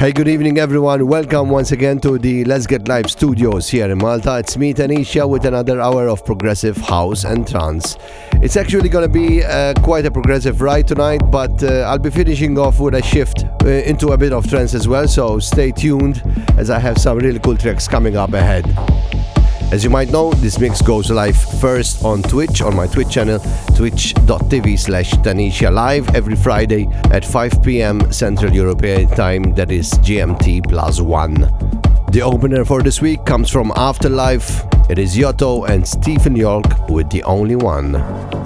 Hey, good evening, everyone. Welcome once again to the Let's Get Live studios here in Malta. It's me, Tanisha, with another hour of progressive house and trance. It's actually going to be uh, quite a progressive ride tonight, but uh, I'll be finishing off with a shift uh, into a bit of trance as well, so stay tuned as I have some really cool tracks coming up ahead. As you might know, this mix goes live first on Twitch, on my Twitch channel, twitch.tv slash Tenishia Live every Friday at 5 pm Central European Time, that is GMT plus 1. The opener for this week comes from Afterlife. It is Yotto and Stephen York with The Only One.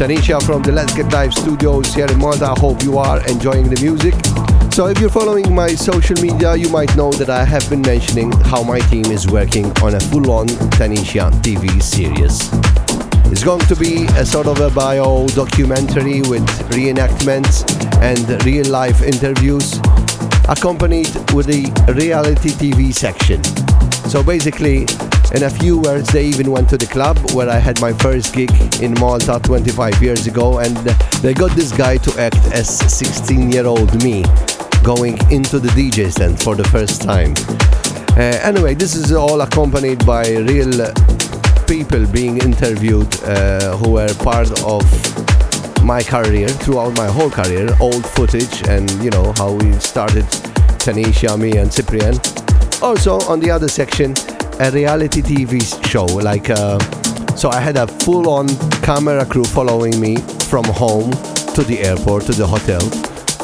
Tenishia from the Let's Get Live studios here in Malta. I hope you are enjoying the music. So, if you're following my social media, you might know that I have been mentioning how my team is working on a full on Tenishia TV series. It's going to be a sort of a bio documentary with reenactments and real life interviews, accompanied with a reality TV section. So, basically, in a few words, they even went to the club where I had my first gig in Malta 25 years ago, and they got this guy to act as 16 year old me going into the DJ stand for the first time. Uh, anyway, this is all accompanied by real people being interviewed uh, who were part of my career throughout my whole career, old footage, and you know how we started Tenishia, me, and Cyprian. Also, on the other section, a reality TV show. Like, uh, so I had a full-on camera crew following me from home to the airport, to the hotel,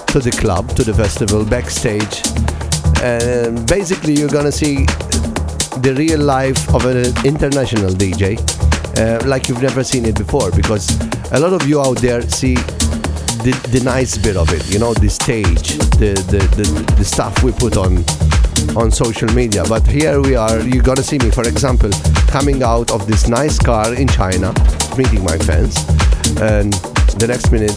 to the club, to the festival, backstage. And basically, you're gonna see the real life of an international DJ, uh, like you've never seen it before. Because a lot of you out there see the, the nice bit of it, you know, the stage, the, the, the, the stuff we put on on social media. But here we are, you're gonna see me, for example, coming out of this nice car in China, meeting my fans, and the next minute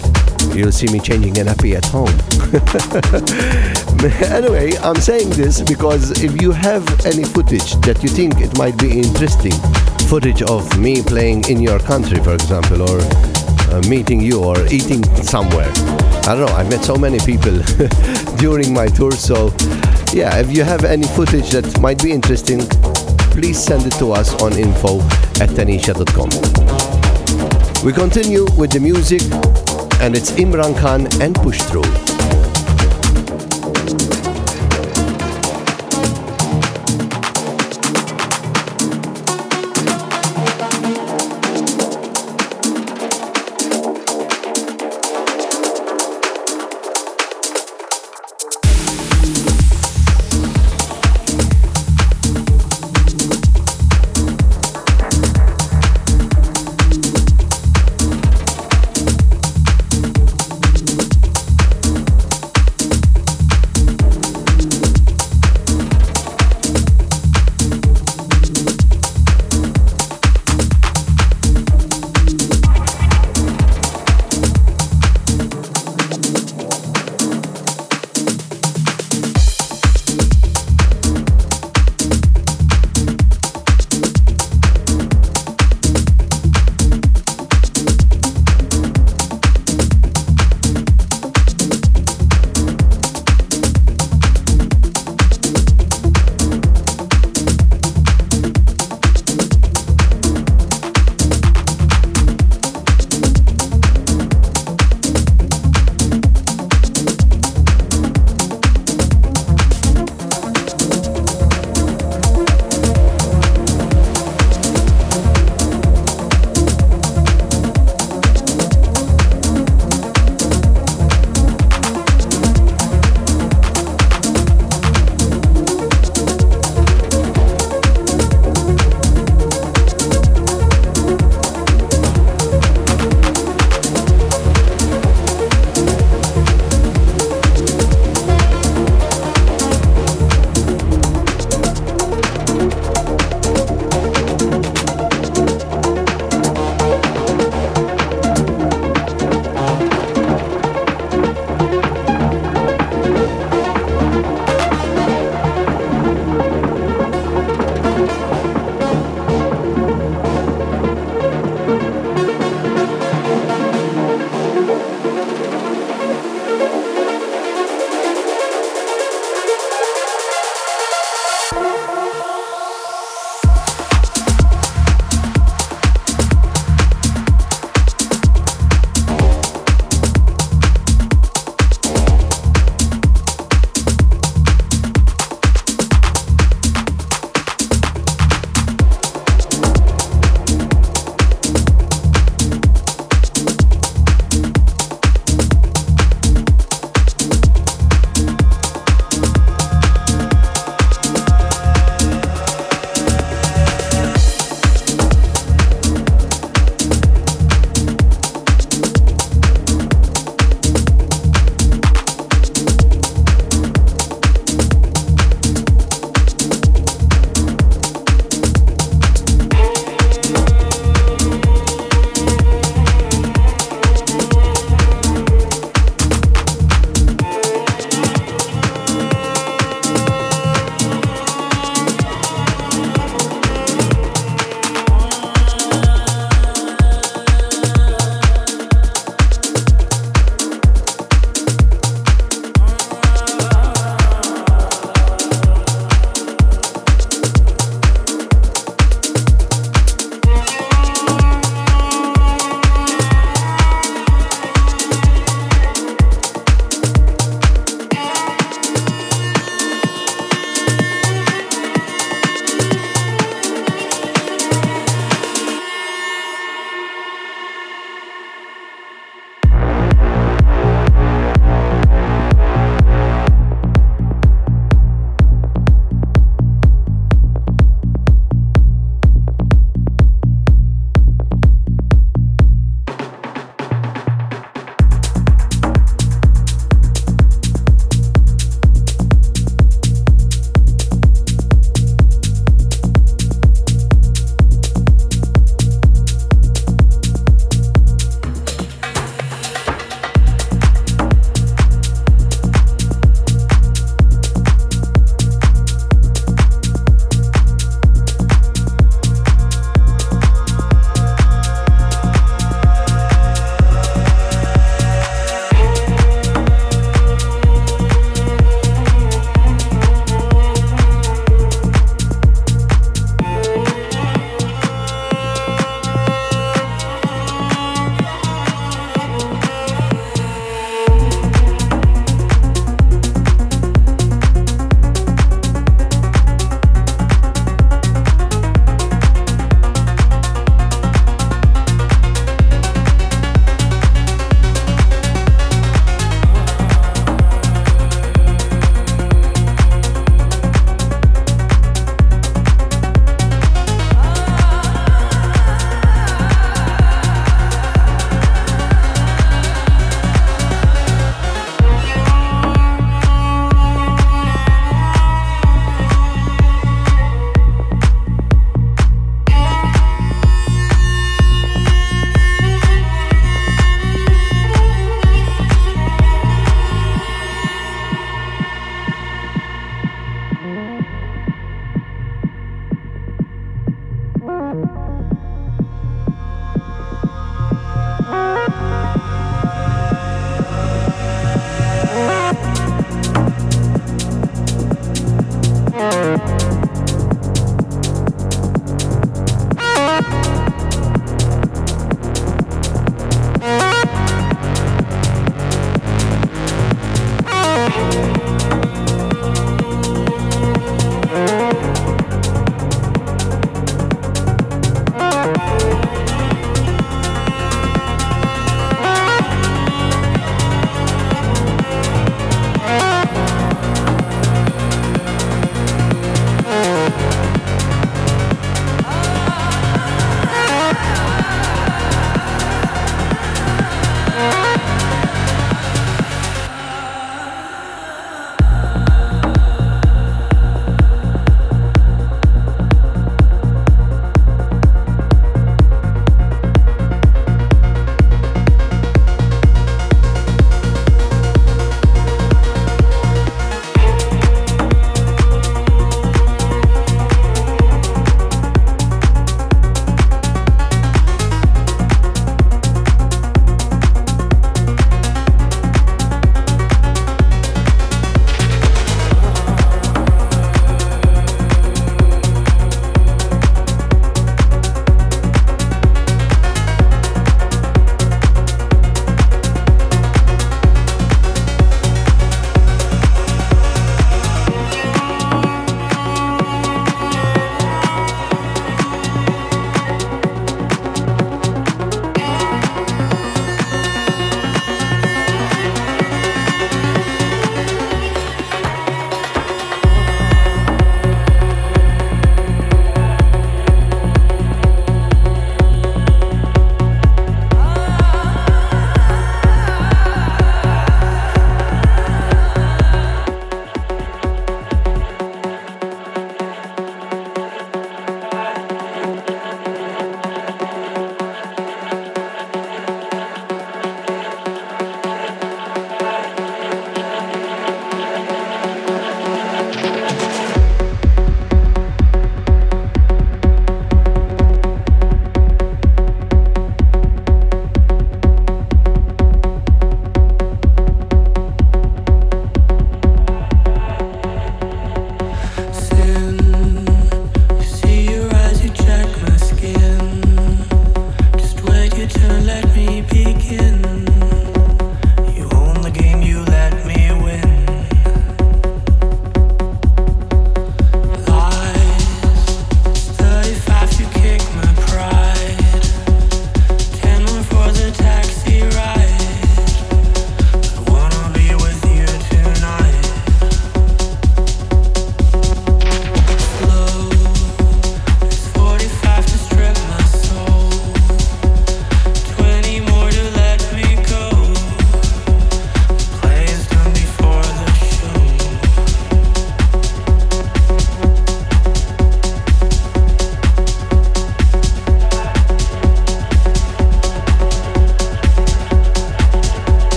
you'll see me changing an nappy at home. anyway, I'm saying this because if you have any footage that you think it might be interesting, footage of me playing in your country, for example, or uh, meeting you or eating somewhere. I don't know, I met so many people during my tour, so yeah, if you have any footage that might be interesting, please send it to us on info at tenishia.com. We continue with the music, and it's Imran Khan and Push Through.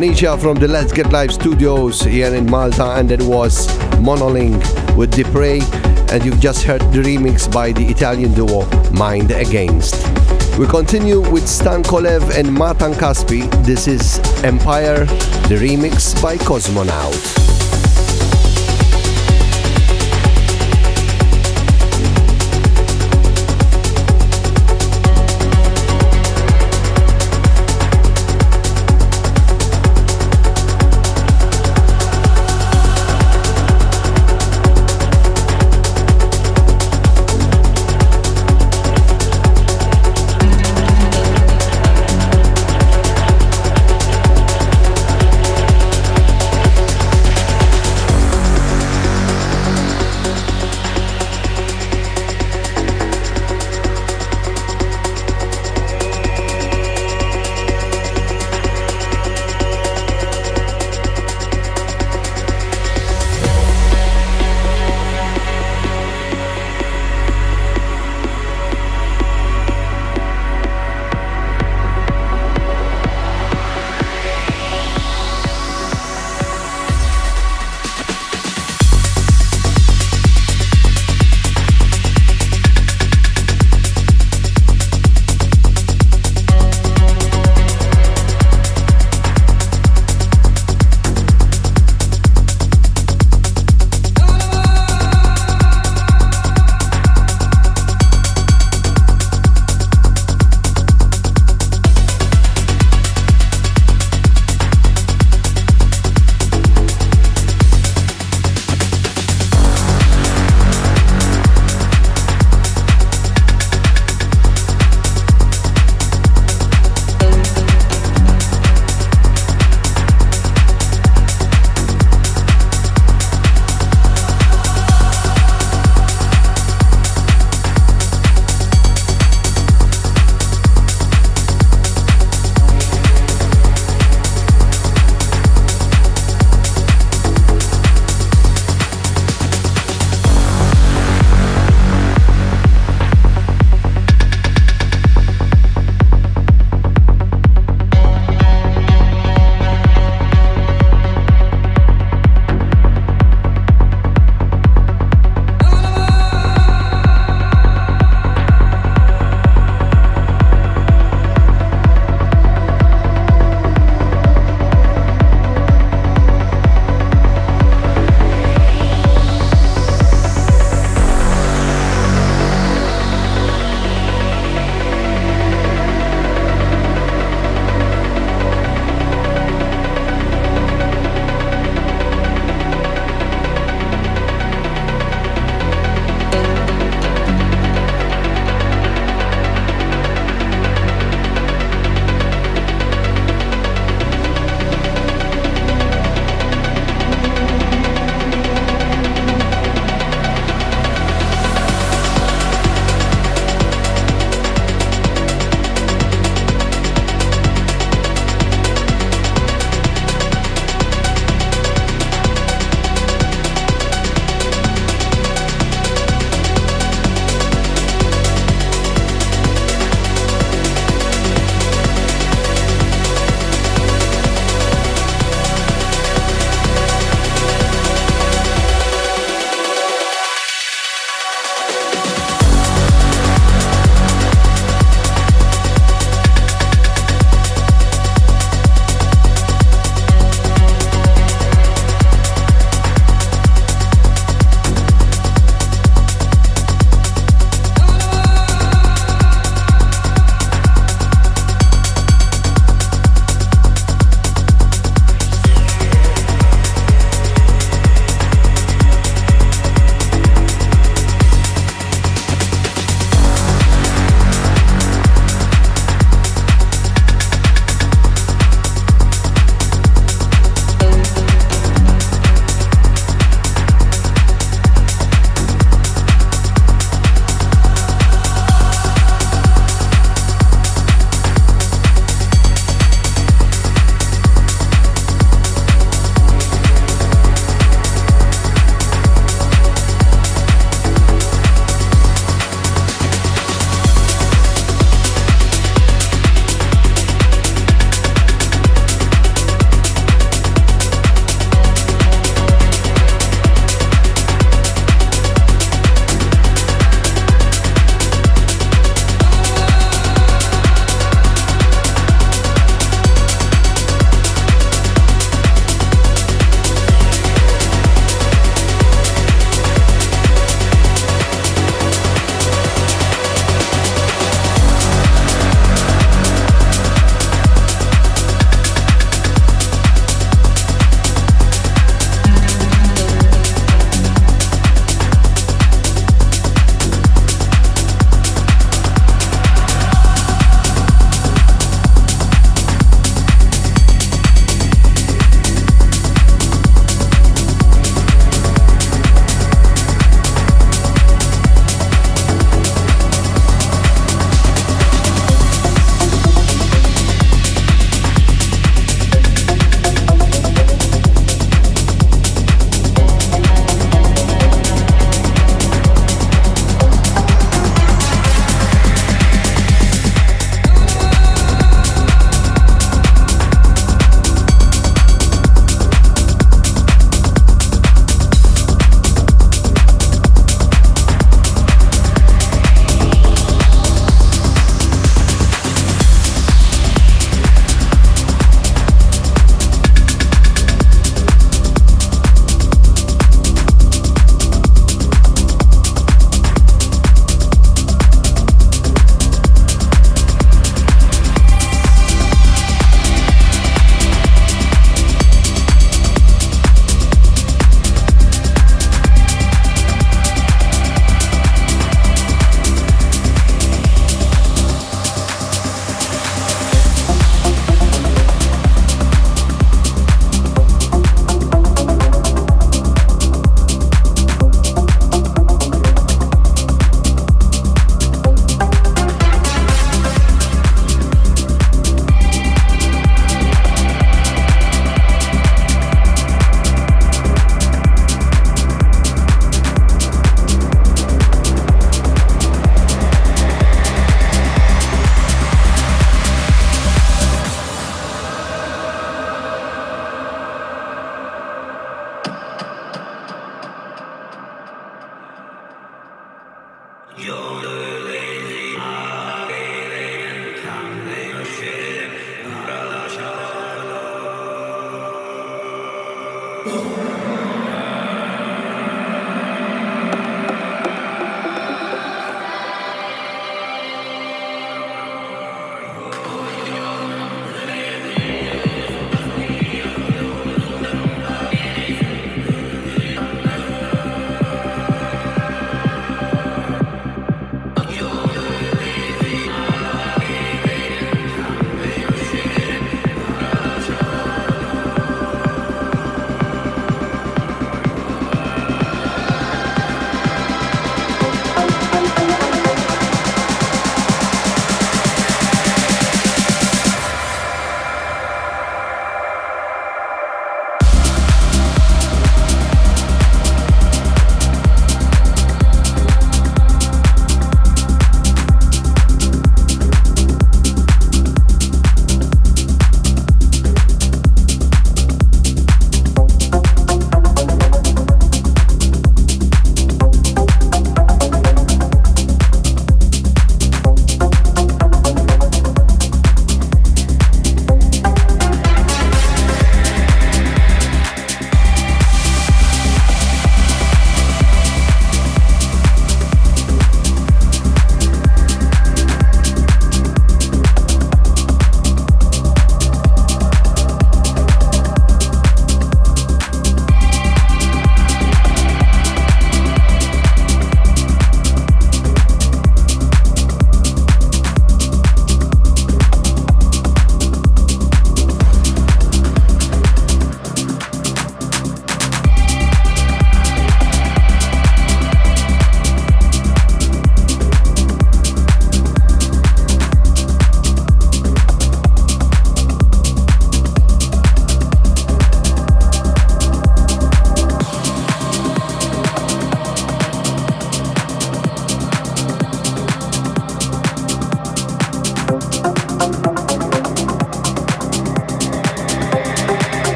Tenishia from the Let's Get Live studios here in Malta, and that was Monolink with Dupre, and you've just heard the remix by the Italian duo Mind Against. We continue with Stan Kolev and Matan Caspi. This is Empire, the remix by Cosmonaut.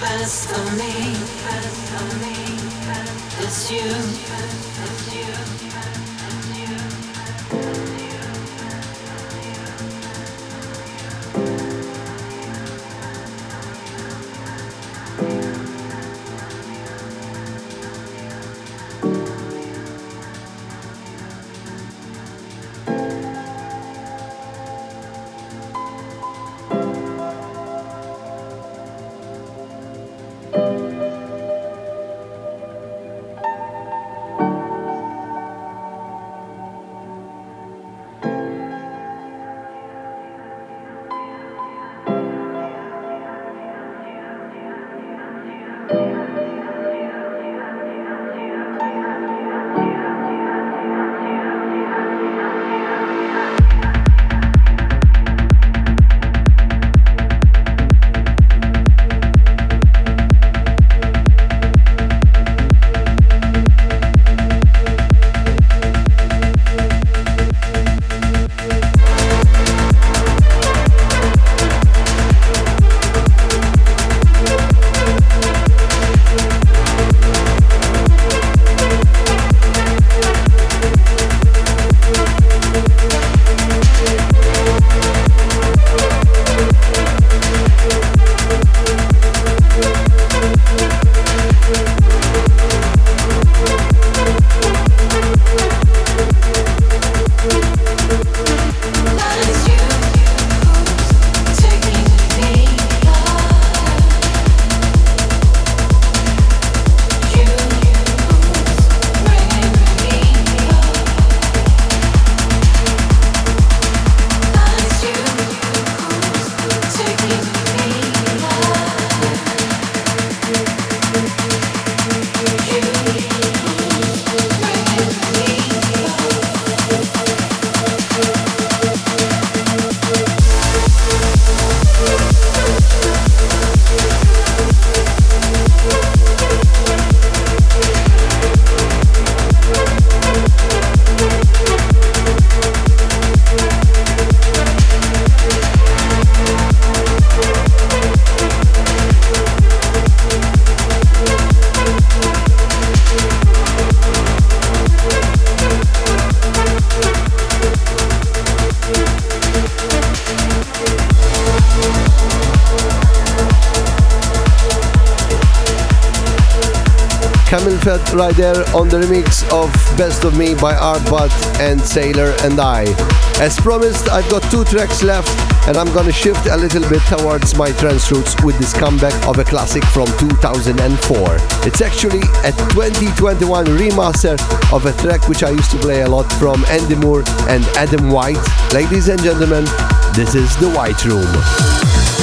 best of me. You. It's you. Right there on the remix of Best of Me by Artbat and Sailor and I. As promised, I've got two tracks left and I'm gonna shift a little bit towards my trance roots with this comeback of a classic from 2004. It's actually a 2021 remaster of a track which I used to play a lot from Andy Moore and Adam White. Ladies and gentlemen, this is The White Room.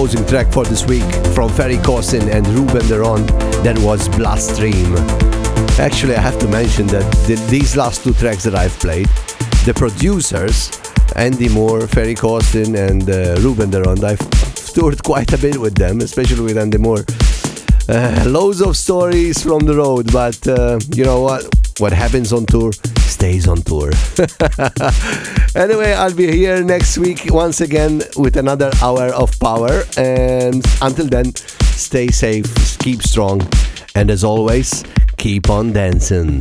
Closing track for this week from Ferry Corsten and Ruben de Ronde. That was Bloodstream. Actually, I have to mention that the, these last two tracks that I've played, the producers, Andy Moore, Ferry Corsten, and uh, Ruben de Ronde, I've toured quite a bit with them, especially with Andy Moore. Uh, loads of stories from the road, but uh, you know what? What happens on tour stays on tour. anyway, I'll be here next week once again with another hour of power. And until then, stay safe, keep strong, and as always, keep on dancing.